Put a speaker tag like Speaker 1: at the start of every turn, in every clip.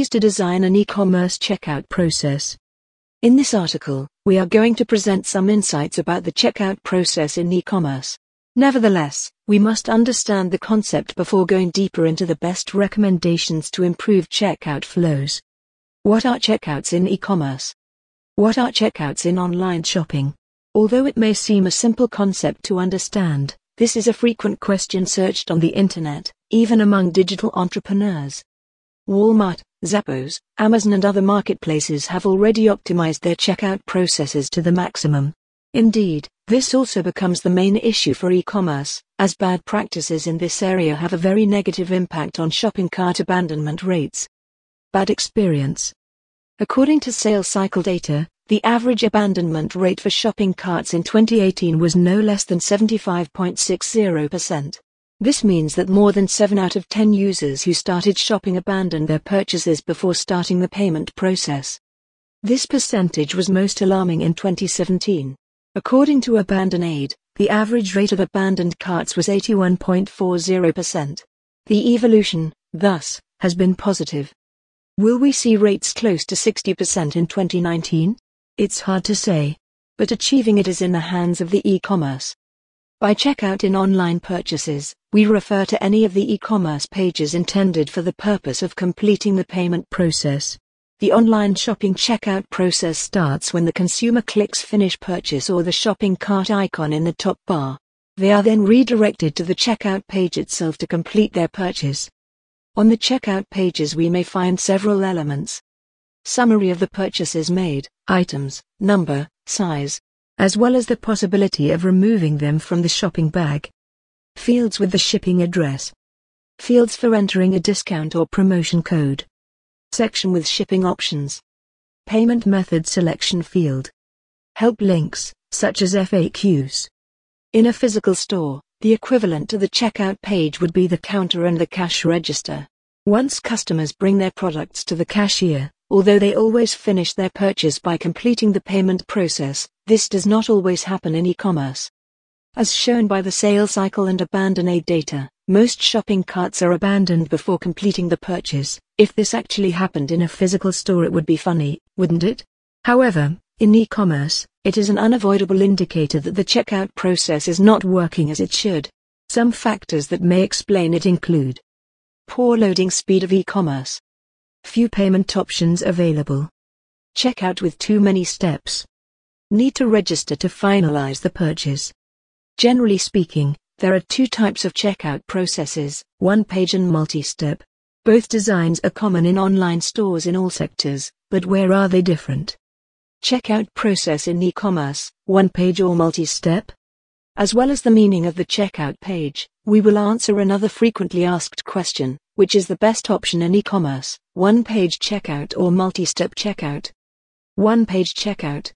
Speaker 1: To design an e-commerce checkout process. In this article, we are going to present some insights about the checkout process in e-commerce. Nevertheless, we must understand the concept before going deeper into the best recommendations to improve checkout flows. What are checkouts in e-commerce? What are checkouts in online shopping? Although it may seem a simple concept to understand, this is a frequent question searched on the internet, even among digital entrepreneurs. Walmart, Zappos, Amazon and other marketplaces have already optimized their checkout processes to the maximum. Indeed, this also becomes the main issue for e-commerce, as bad practices in this area have a very negative impact on shopping cart abandonment rates. Bad experience. According to SaleCycle data, the average abandonment rate for shopping carts in 2018 was no less than 75.60%. This means that more than 7 out of 10 users who started shopping abandoned their purchases before starting the payment process. This percentage was most alarming in 2017. According to AbandonAid, the average rate of abandoned carts was 81.40%. The evolution, thus, has been positive. Will we see rates close to 60% in 2019? It's hard to say. But achieving it is in the hands of the e-commerce. By checkout in online purchases, we refer to any of the e-commerce pages intended for the purpose of completing the payment process. The online shopping checkout process starts when the consumer clicks Finish Purchase or the shopping cart icon in the top bar. They are then redirected to the checkout page itself to complete their purchase. On the checkout pages we may find several elements. Summary of the purchases made, items, number, size, as well as the possibility of removing them from the shopping bag. Fields with the shipping address. Fields for entering a discount or promotion code. Section with shipping options. Payment method selection field. Help links, such as FAQs. In a physical store, the equivalent to the checkout page would be the counter and the cash register. Once customers bring their products to the cashier, Although they always finish their purchase by completing the payment process, this does not always happen in e-commerce. As shown by the SaleCycle and AbandonAid data, most shopping carts are abandoned before completing the purchase. If this actually happened in a physical store it would be funny, wouldn't it? However, in e-commerce, it is an unavoidable indicator that the checkout process is not working as it should. Some factors that may explain it include poor loading speed of e-commerce, Few payment options available. Checkout with too many steps. Need to register to finalize the purchase. Generally speaking, there are two types of checkout processes, one page and multi-step. Both designs are common in online stores in all sectors, but where are they different? Checkout process in e-commerce, one page or multi-step? As well as the meaning of the checkout page, we will answer another frequently asked question, which is the best option in e-commerce, one-page checkout or multi-step checkout? One-page checkout.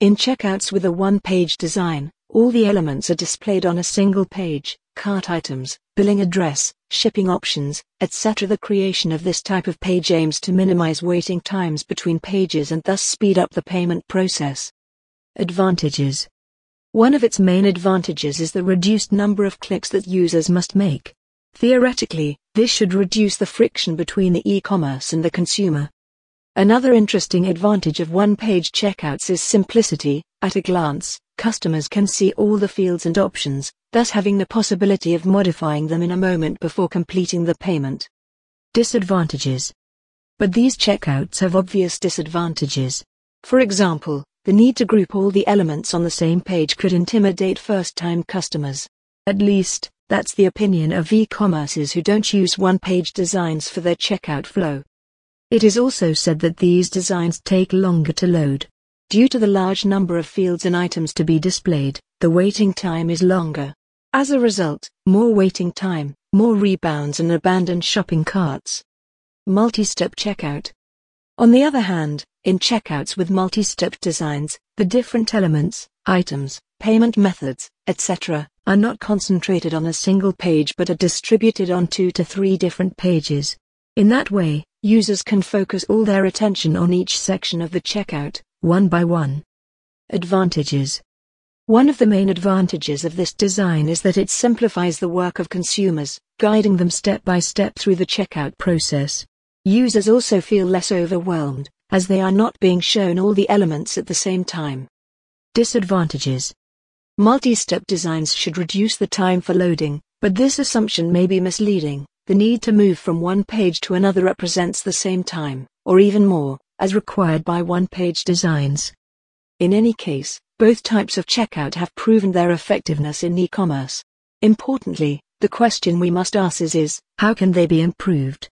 Speaker 1: In checkouts with a one-page design, all the elements are displayed on a single page, cart items, billing address, shipping options, etc. The creation of this type of page aims to minimize waiting times between pages and thus speed up the payment process. Advantages One of its main advantages is the reduced number of clicks that users must make. Theoretically, this should reduce the friction between the e-commerce and the consumer. Another interesting advantage of one-page checkouts is simplicity. At a glance, customers can see all the fields and options, thus having the possibility of modifying them in a moment before completing the payment. Disadvantages. But these checkouts have obvious disadvantages. For example, the need to group all the elements on the same page could intimidate first-time customers. At least, that's the opinion of e-commerces who don't use one-page designs for their checkout flow. It is also said that these designs take longer to load. Due to the large number of fields and items to be displayed, the waiting time is longer. As a result, more waiting time, more rebounds and abandoned shopping carts. Multi-step checkout. On the other hand, in checkouts with multi-step designs, the different elements, items, payment methods, etc., are not concentrated on a single page but are distributed on two to three different pages. In that way, users can focus all their attention on each section of the checkout, one by one. Advantages One of the main advantages of this design is that it simplifies the work of consumers, guiding them step by step through the checkout process. Users also feel less overwhelmed, as they are not being shown all the elements at the same time. Disadvantages Multi-step designs should reduce the time for loading, but this assumption may be misleading. The need to move from one page to another represents the same time, or even more, as required by one-page designs. In any case, both types of checkout have proven their effectiveness in e-commerce. Importantly, the question we must ask is, is how can they be improved?